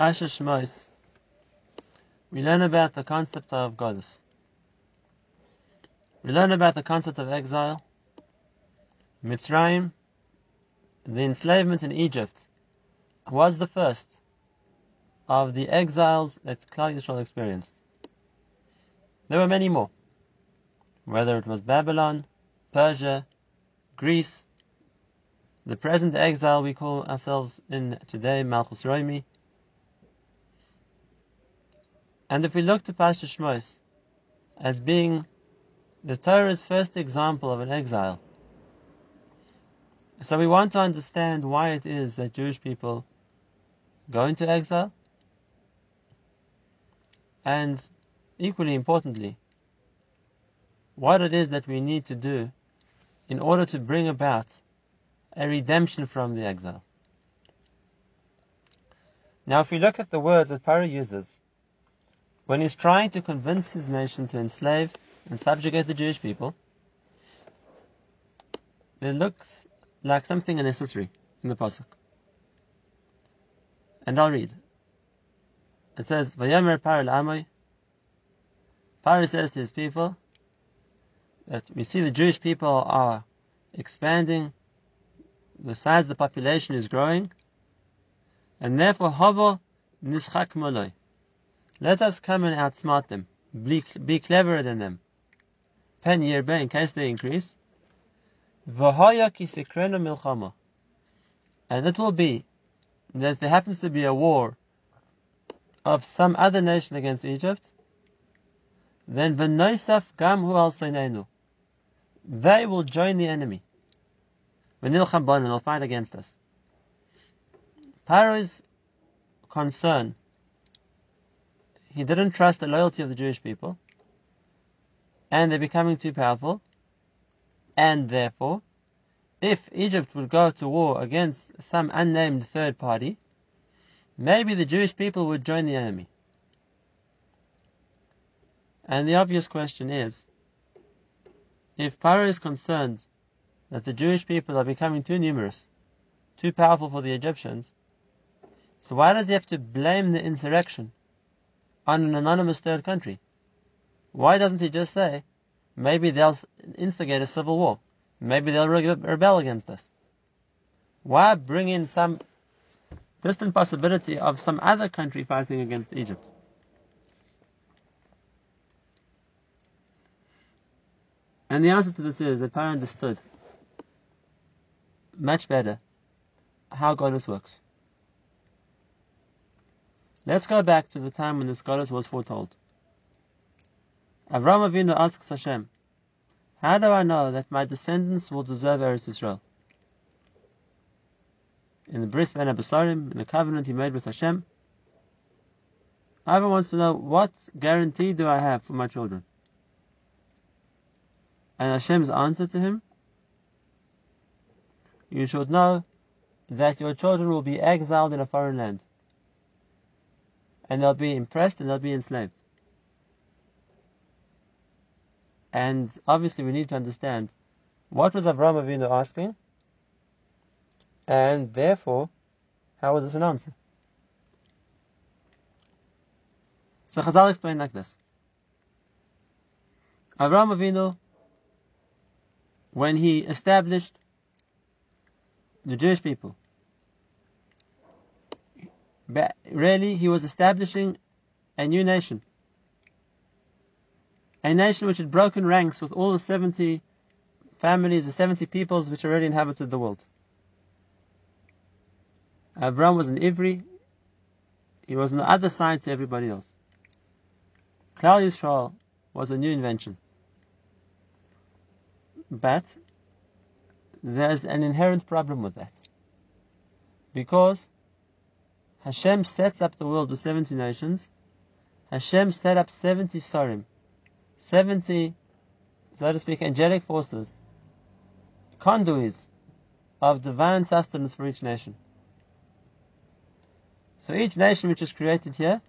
Pasha Shmois, we learn about the concept of Golus. We learn about the concept of exile, Mitzrayim, the enslavement in Egypt was the first of the exiles that Klal Yisrael experienced. There were many more, whether it was Babylon, Persia, Greece, the present exile we call ourselves in today, Malchus Roimi. And if we look to Pasha Shmos as being the Torah's first example of an exile, so we want to understand why it is that Jewish people go into exile, and equally importantly, what it is that we need to do in order to bring about a redemption from the exile. Now, if we look at the words that Paro uses, when he's trying to convince his nation to enslave and subjugate the Jewish people, it looks like something unnecessary in the pasuk. And I'll read. It says, "Vayomer Paro Amoy." Paro says to his people that we see the Jewish people are expanding, the size of the population is growing, and therefore Hava Nishchak Moloi. Let us come and outsmart them, be, be cleverer than them. Pen Yerbe, in case they increase. And it will be that if there happens to be a war of some other nation against Egypt, then v'noisaf gam hu al They will join the enemy. V'nilcham and they'll fight against us. Paro's concern, he didn't trust the loyalty of the Jewish people, and they're becoming too powerful, and therefore, if Egypt would go to war against some unnamed third party, maybe the Jewish people would join the enemy. And the obvious question is, if Pharaoh is concerned that the Jewish people are becoming too numerous, too powerful for the Egyptians, so why does he have to blame the insurrection on an anonymous third country? Why doesn't he just say, maybe they'll instigate a civil war? Maybe they'll rebel against us. Why bring in some distant possibility of some other country fighting against Egypt? And the answer to this is that Paro understood much better how Golus works. Let's go back to the time when this Golus was foretold. Avram Avinu asks Hashem, how do I know that my descendants will deserve Eretz Yisrael? In the Bris Ben HaBesarim, in the covenant he made with Hashem, Avram wants to know what guarantee do I have for my children? And Hashem's answer to him, you should know that your children will be exiled in a foreign land. And they'll be impressed and they'll be enslaved. And obviously we need to understand what was Avraham Avinu asking, and therefore, how was this an answer? So Chazal explained like this. Avraham Avinu, when he established the Jewish people, really he was establishing a new nation a nation which had broken ranks with all the 70 families, the 70 peoples which already inhabited the world. Avram was an Ivri, he was on the other side to everybody else. Klal Yisrael was a new invention. But there's an inherent problem with that. Because Hashem sets up the world with 70 nations, Hashem set up 70 Sorim, 70, so to speak, angelic forces, conduits of divine sustenance for each nation. So each nation which is created here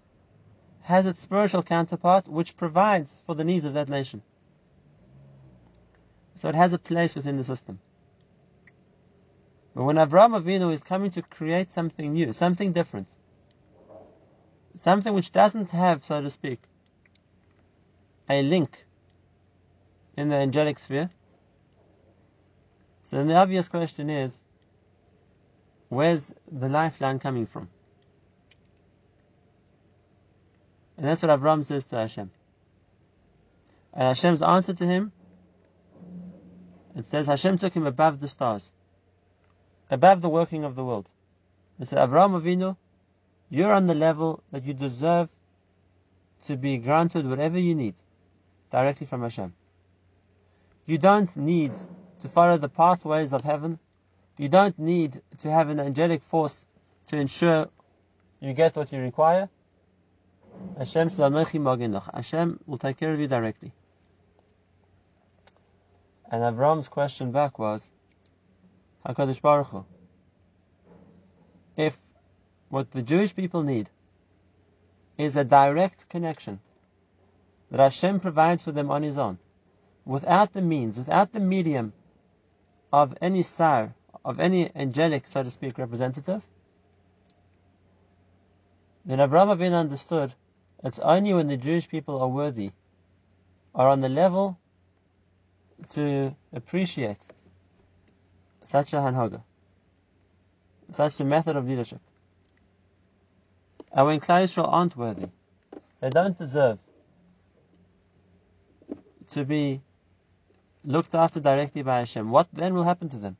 has its spiritual counterpart which provides for the needs of that nation. So it has a place within the system. But when Avraham Avinu is coming to create something new, something different, something which doesn't have, so to speak, a link in the angelic sphere. So then the obvious question is, where's the lifeline coming from? And that's what Avram says to Hashem. And Hashem's answer to him, it says Hashem took him above the stars, above the working of the world. He said, Avram Avinu, you're on the level that you deserve to be granted whatever you need directly from Hashem. You don't need to follow the pathways of heaven. You don't need to have an angelic force to ensure you get what you require. Hashem Hashem will take care of you directly. And Avram's question back was, HaKadosh Baruch Hu, if what the Jewish people need is a direct connection that Hashem provides for them on His own, without the means, without the medium of any sar, of any angelic, so to speak, representative, then Avraham Avinu understood it's only when the Jewish people are worthy, are on the level to appreciate such a hanhaga, such a method of leadership. And when aren't worthy, they don't deserve to be looked after directly by Hashem, what then will happen to them?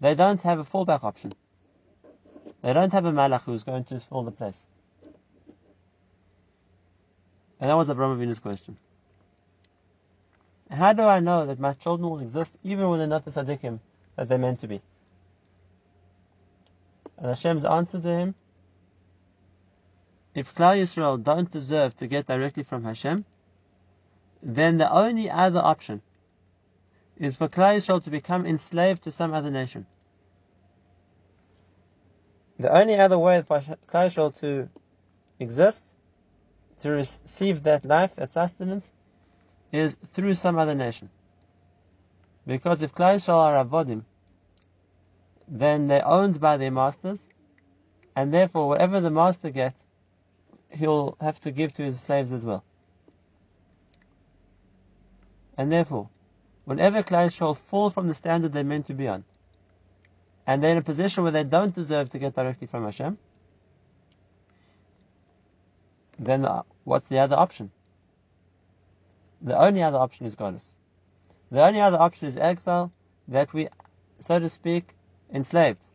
They don't have a fallback option. They don't have a malach who's going to fill the place. And that was Abraham Avinu's question. How do I know that my children will exist even when they're not the tzaddikim that they're meant to be? And Hashem's answer to him, if Klal Yisrael don't deserve to get directly from Hashem, then the only other option is for Klal Yisrael to become enslaved to some other nation. The only other way for Klal Yisrael to exist, to receive that life, that sustenance, is through some other nation. Because if Klal Yisrael are avodim, then they're owned by their masters, and therefore whatever the master gets, he'll have to give to his slaves as well. And therefore, whenever Klal Yisrael fall from the standard they're meant to be on, and they're in a position where they don't deserve to get directly from Hashem, then uh, what's the other option? The only other option is Golus. The only other option is exile that we, so to speak, enslaved.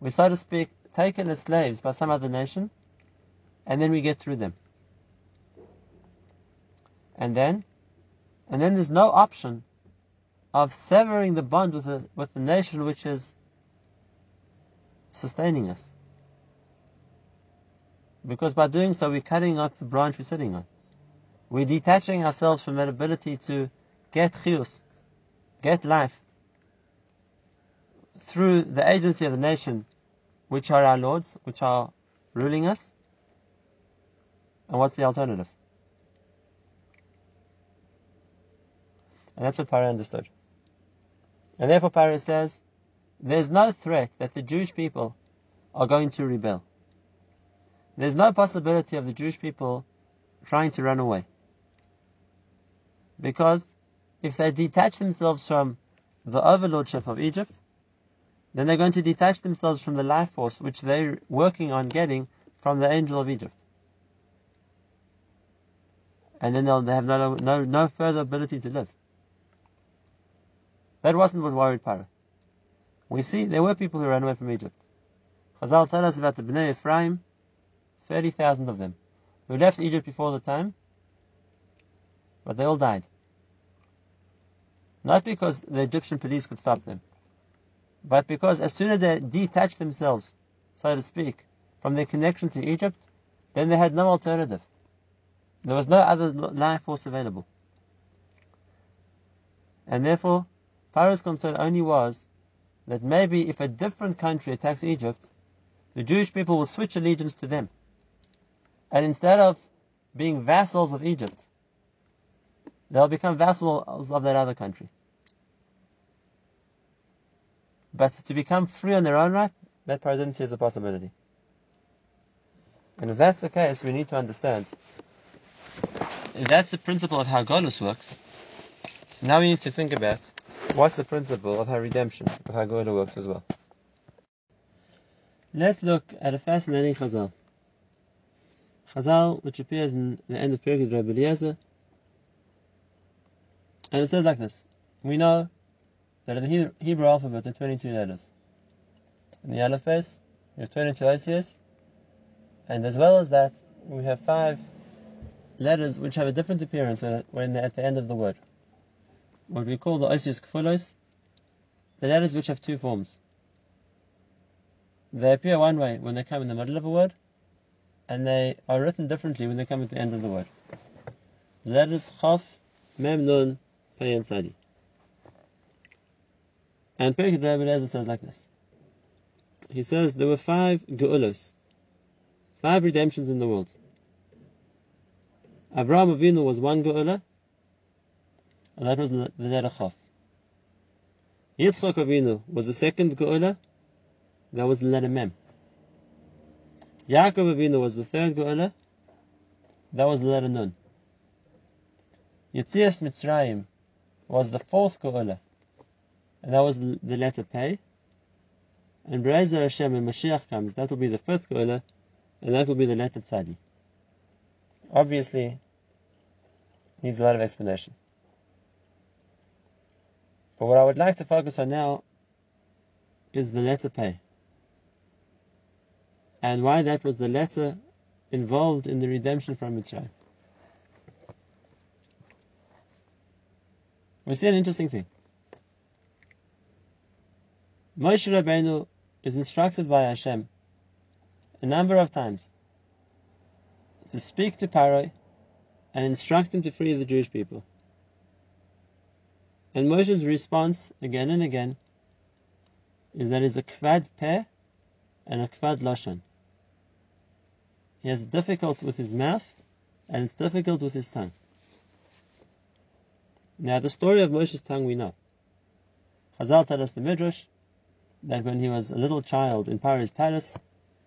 We, so to speak, taken as slaves by some other nation, and then we get through them. And then, and then there's no option of severing the bond with the, with the nation which is sustaining us. Because by doing so, we're cutting off the branch we're sitting on. We're detaching ourselves from that ability to get chiyus, get life, through the agency of the nation, which are our lords, which are ruling us. And what's the alternative? And that's what Paro understood. And therefore Paro says, there's no threat that the Jewish people are going to rebel. There's no possibility of the Jewish people trying to run away. Because if they detach themselves from the overlordship of Egypt, then they're going to detach themselves from the life force which they're working on getting from the angel of Egypt. And then they'll they have no, no, no further ability to live. That wasn't what worried Paro. We see there were people who ran away from Egypt. Chazal tell us about the Bnei Ephraim, 30,000 of them, who left Egypt before the time, but they all died. Not because the Egyptian police could stop them, but because as soon as they detached themselves, so to speak, from their connection to Egypt, then they had no alternative. There was no other life force available. And therefore, Paro's concern only was that maybe if a different country attacks Egypt, the Jewish people will switch allegiance to them. And instead of being vassals of Egypt, they'll become vassals of that other country. But to become free on their own right, that see as a possibility. And if that's the case, we need to understand. If that's the principle of how Golus works, so now we need to think about what's the principle of how redemption, of how Golus works as well. Let's look at a fascinating Chazal. Chazal, which appears in the end of Pirkei Rabbi Eliezer, and it says like this: We know that in the Hebrew alphabet there are 22 letters. In the Aleph we have 22 ICS, and as well as that, we have five letters which have a different appearance when, they're at the end of the word. What we call the Oisius Kfulos, the letters which have two forms. They appear one way when they come in the middle of a word, and they are written differently when they come at the end of the word. The letters Chaf, Mem, Nun, And Pirkei Rabbi Eliezer says like this. He says there were five Geulos, five redemptions in the world. Avraham Avinu was one Geula, and that was the letter Chaf. Yitzchak Avinu was the second Geula, that was the letter Mem. Yaakov Avinu was the third Geula, that was the letter Nun. Yetzias Mitzrayim was the fourth Geula, and that was the letter Pei. And Be'ezer Hashem, when Mashiach comes, that will be the fifth Geula, and that will be the letter Tzadi. Obviously, needs a lot of explanation. But what I would like to focus on now is the letter Pei and why that was the letter involved in the redemption from Mitzrayim. We see an interesting thing. Moshe Rabbeinu is instructed by Hashem a number of times to speak to Paro and instruct him to free the Jewish people. And Moshe's response again and again is that he's a kvad peh and a kvad lashon. He has difficult with his mouth, and it's difficult with his tongue. Now, the story of Moshe's tongue we know. Chazal tell us the Midrash that when he was a little child in Paro's palace,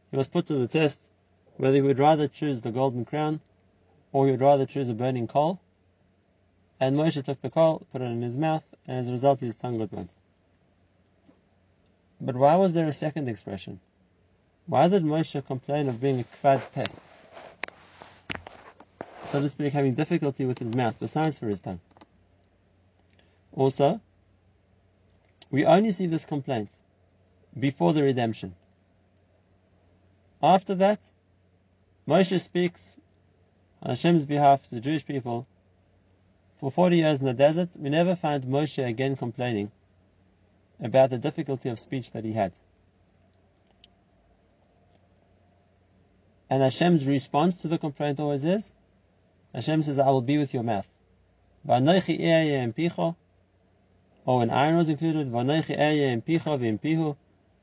he was put to the test whether he would rather choose the golden crown or he would rather choose a burning coal. And Moshe took the coal, put it in his mouth, and as a result his tongue got burnt. But why was there a second expression? Why did Moshe complain of being a kvad peh? So to speak, having difficulty with his mouth besides for his tongue. Also, we only see this complaint before the redemption. After that, Moshe speaks on Hashem's behalf to the Jewish people for 40 years in the desert. We never find Moshe again complaining about the difficulty of speech that he had. And Hashem's response to the complaint always is, Hashem says, I will be with your mouth. Or when Aaron was included,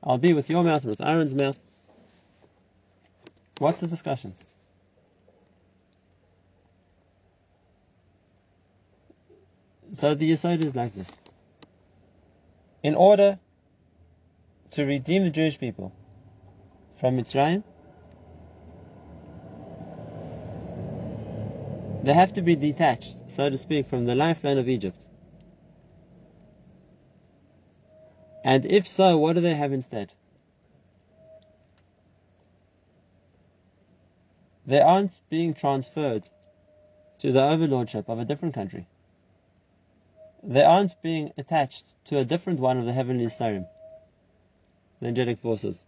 I'll be with your mouth, with Aaron's mouth. What's the discussion? So the Yisod is like this. In order to redeem the Jewish people from Mitzrayim, they have to be detached, so to speak, from the lifeline of Egypt. And if so, what do they have instead? They aren't being transferred to the overlordship of a different country. They aren't being attached to a different one of the heavenly Sarim, the angelic forces.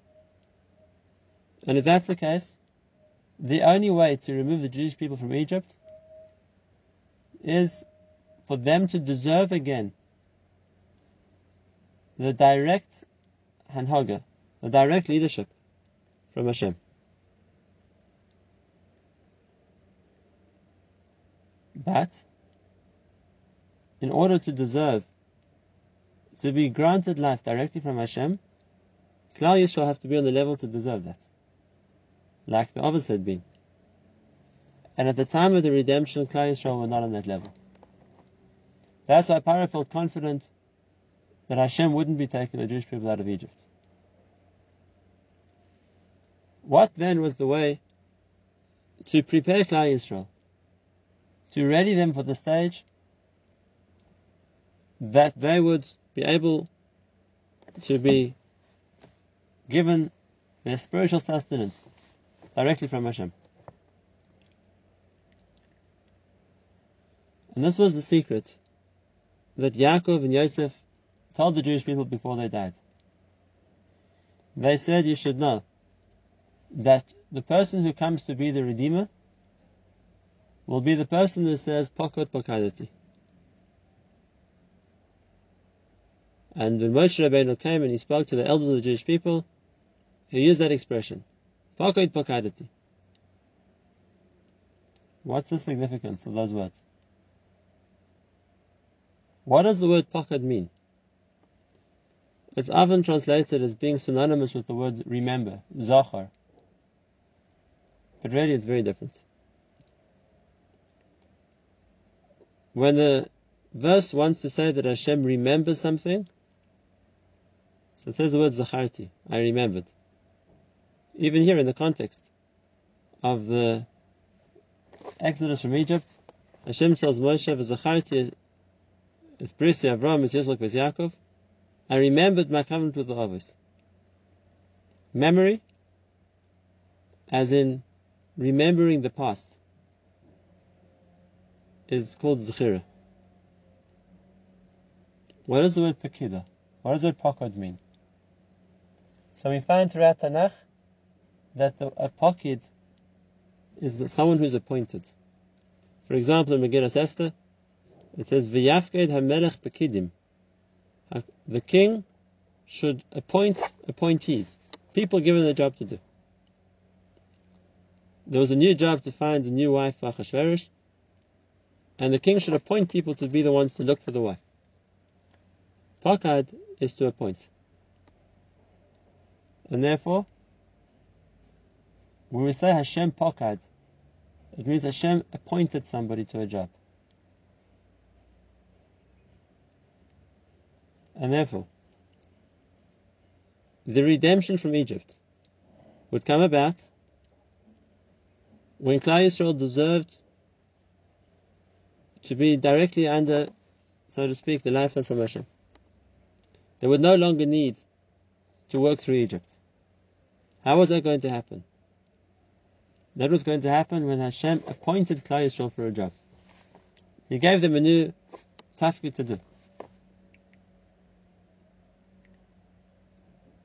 And if that's the case, the only way to remove the Jewish people from Egypt is for them to deserve again the direct hanhaga, the direct leadership from Hashem. But in order to deserve to be granted life directly from Hashem, Klal Yisrael have to be on the level to deserve that, like the others had been. And at the time of the redemption, Klal Yisrael were not on that level. That's why Paro felt confident that Hashem wouldn't be taking the Jewish people out of Egypt. What then was the way to prepare Klal Yisrael, to ready them for the stage that they would be able to be given their spiritual sustenance directly from Hashem. And this was the secret that Yaakov and Yosef told the Jewish people before they died. They said, You should know that the person who comes to be the Redeemer will be the person who says, Pokot Pokadati. And when Moshe Rabbeinu came and he spoke to the elders of the Jewish people, he used that expression, Pokot Pokadati. What's the significance of those words? What does the word pakad mean? It's often translated as being synonymous with the word remember, zachar. But really it's very different. When the verse wants to say that Hashem remembers something, so it says the word zacharti, I remembered. Even here in the context of the Exodus from Egypt, Hashem tells Moshe, "Zacharti es brisi Avram es Yitzchak es Yaakov." I remembered my covenant with the others. Memory, as in remembering the past, is called zechira. What does the word pekida? What does the word pakod mean? So we find throughout Tanakh that the, a pakid is someone who's appointed. For example, in Megillah Esther, it says, "V'yafked hamelech pekidim." Uh, the king should appoint appointees, people given a job to do. There was a new job to find a new wife for Achashverosh, and the king should appoint people to be the ones to look for the wife. Pakad is to appoint. And therefore, when we say Hashem Pakad, it means Hashem appointed somebody to a job. And therefore, the redemption from Egypt would come about when Klal Yisrael deserved to be directly under, so to speak, the lifeline from Hashem. They would no longer need to work through Egypt. How was that going to happen? That was going to happen when Hashem appointed Klal Yisrael for a job. He gave them a new tafkid to do.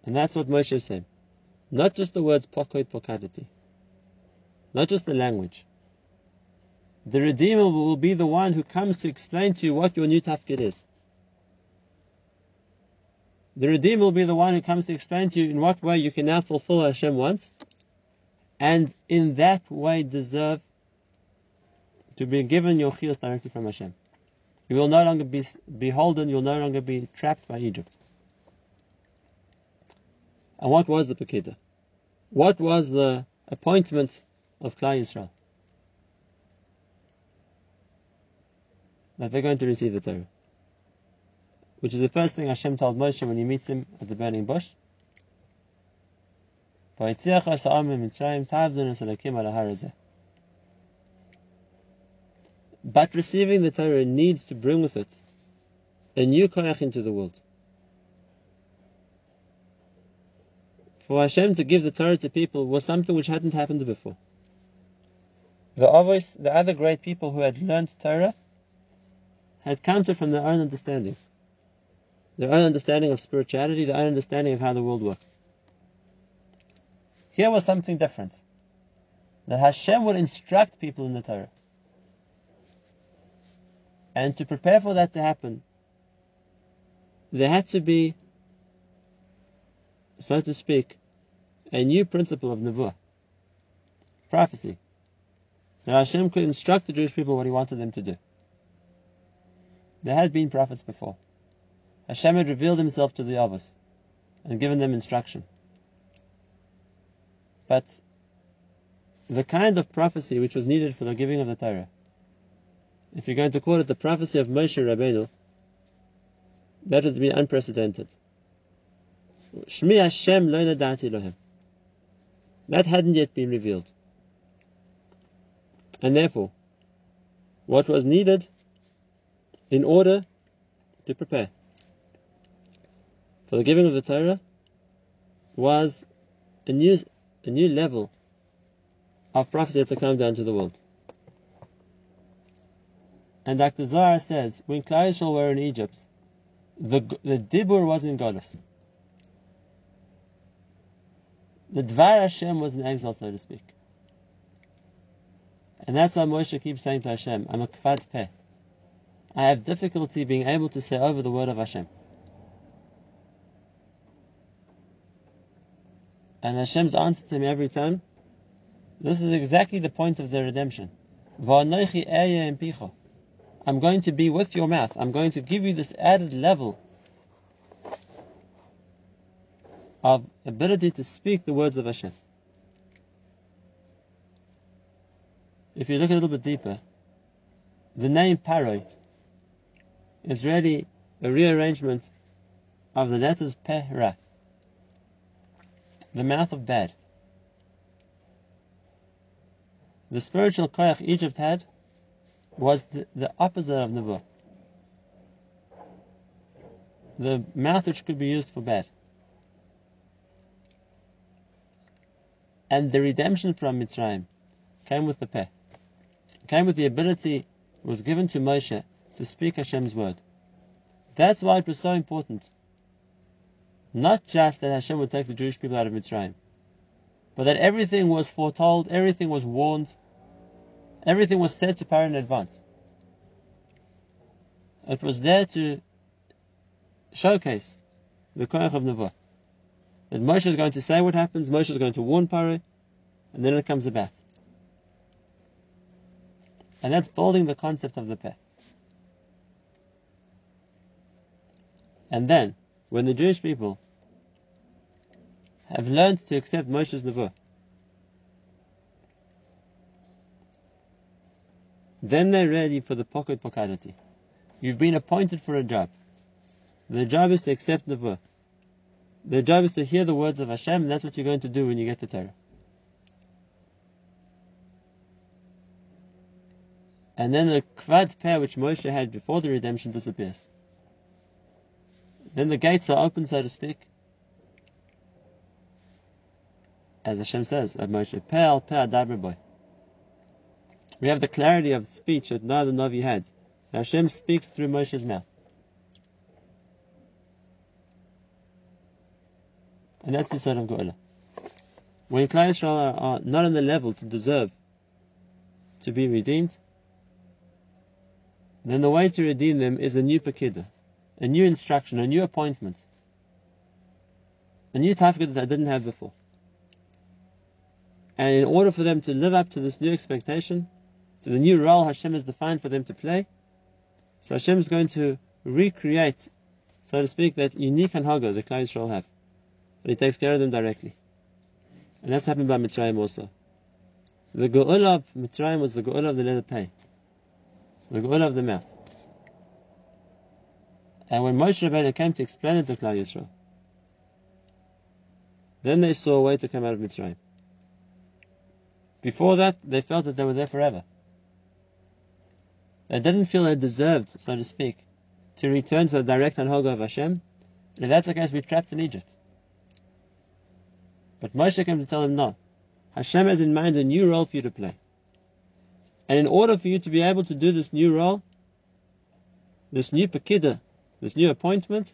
And that's what Moshe said. Not just the words pokoit pokadati. Not just the language. The Redeemer will be the one who comes to explain to you what your new tafkid is. The Redeemer will be the one who comes to explain to you in what way you can now fulfill Hashem wants, and in that way deserve to be given your chiyus directly from Hashem. You will no longer be beholden, you will no longer be trapped by Egypt. And what was the Pekida? What was the appointment of Klal Yisrael? That they're going to receive the Torah. Which is the first thing Hashem told Moshe when he meets him at the burning bush. But receiving the Torah needs to bring with it a new koyach into the world. For Hashem to give the Torah to people was something which hadn't happened before. The Avos, the other great people who had learned Torah, had come counted from their own understanding. Their own understanding of spirituality, their own understanding of how the world works. Here was something different. That Hashem would instruct people in the Torah. And to prepare for that to happen, there had to be, so to speak, a new principle of Nevuah, prophecy, that Hashem could instruct the Jewish people what He wanted them to do. There had been prophets before. Hashem had revealed Himself to the Avos and given them instruction. But the kind of prophecy which was needed for the giving of the Torah, if you're going to call it the prophecy of Moshe Rabbeinu, that has been unprecedented. Shmi Hashem lo lohem. That hadn't yet been revealed. And therefore, what was needed in order to prepare for the giving of the Torah was a new, a new level of prophecy to come down to the world. And the Zohar says, when Klal Yisrael were in Egypt, the, the Dibur was in Golus. The Dvar Hashem was in exile, so to speak. And that's why Moshe keeps saying to Hashem, I'm a kvad peh. I have difficulty being able to say over the word of Hashem. And Hashem's answer to him every time, this is exactly the point of the redemption. I'm going to be with your mouth. I'm going to give you this added level of ability to speak the words of Hashem. If you look a little bit deeper, the name Paroi is really a rearrangement of the letters Peh the mouth of bad. The spiritual koyach Egypt had was the, the opposite of Nevuah. The mouth which could be used for bad. And the redemption from Mitzrayim came with the peh. Came with the ability was given to Moshe to speak Hashem's word. That's why it was so important. Not just that Hashem would take the Jewish people out of Mitzrayim, but that everything was foretold, everything was warned, everything was said to Pharaoh in advance. It was there to showcase the Koyach of Nevuah. That Moshe is going to say what happens, Moshe is going to warn Pharaoh, and then it comes about. And that's building the concept of the peh. And then, when the Jewish people have learned to accept Moshe's Nevuah, then they're ready for the pokot pokadati. You've been appointed for a job. The job is to accept Nevuah. The job is to hear the words of Hashem, and that's what you're going to do when you get the Torah. And then the kvad peh which Moshe had before the redemption disappears. Then the gates are open, so to speak. As Hashem says of Moshe, peh al peh boy. We have the clarity of speech that neither Navi had. Hashem speaks through Moshe's mouth. And that's the sort of Go'ula. When Klal Yisrael are not on the level to deserve to be redeemed, then the way to redeem them is a new Pekidah, a new instruction, a new appointment, a new type that they didn't have before. And in order for them to live up to this new expectation, to the new role Hashem has defined for them to play, so Hashem is going to recreate, so to speak, that unique hanhaga that Klal Yisrael have. And he takes care of them directly. And that's happened by Mitzrayim also. The Ge'ula of Mitzrayim was the Ge'ula of the letter Pei. The Ge'ula of the mouth. And when Moshe Rabbeinu came to explain it to Klal Yisrael, then they saw a way to come out of Mitzrayim. Before that, they felt that they were there forever. They didn't feel they deserved, so to speak, to return to the direct and Hanhoga of Hashem. And if that's the case, we're trapped in Egypt. But Moshe came to tell him, no. Hashem has in mind a new role for you to play. And in order for you to be able to do this new role, this new Pekida, this new appointment,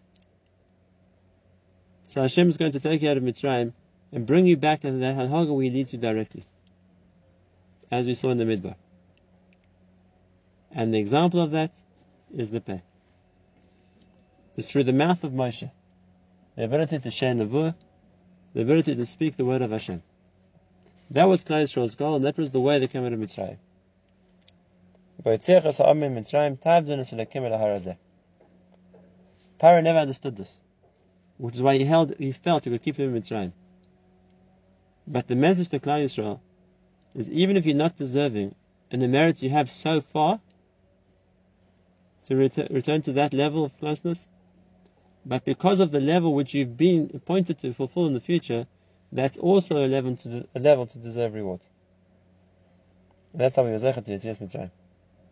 so Hashem is going to take you out of Mitzrayim and bring you back to that Hanhaga where He leads you directly. As we saw in the Midbar. And the example of that is the Peh. It's through the mouth of Moshe. The ability to share Nevuah, the ability to speak the word of Hashem. That was Klal Yisrael's goal, and that was the way they came out of Mitzrayim. Pharaoh never understood this, which is why he held, he felt he could keep them in Mitzrayim. But the message to Klal Yisrael is even if you're not deserving, and the merit you have so far, to return, return to that level of closeness, but because of the level which you've been appointed to fulfill in the future, that's also a level to, a level to deserve reward. And that's how we were to Yetzias Mitzrayim.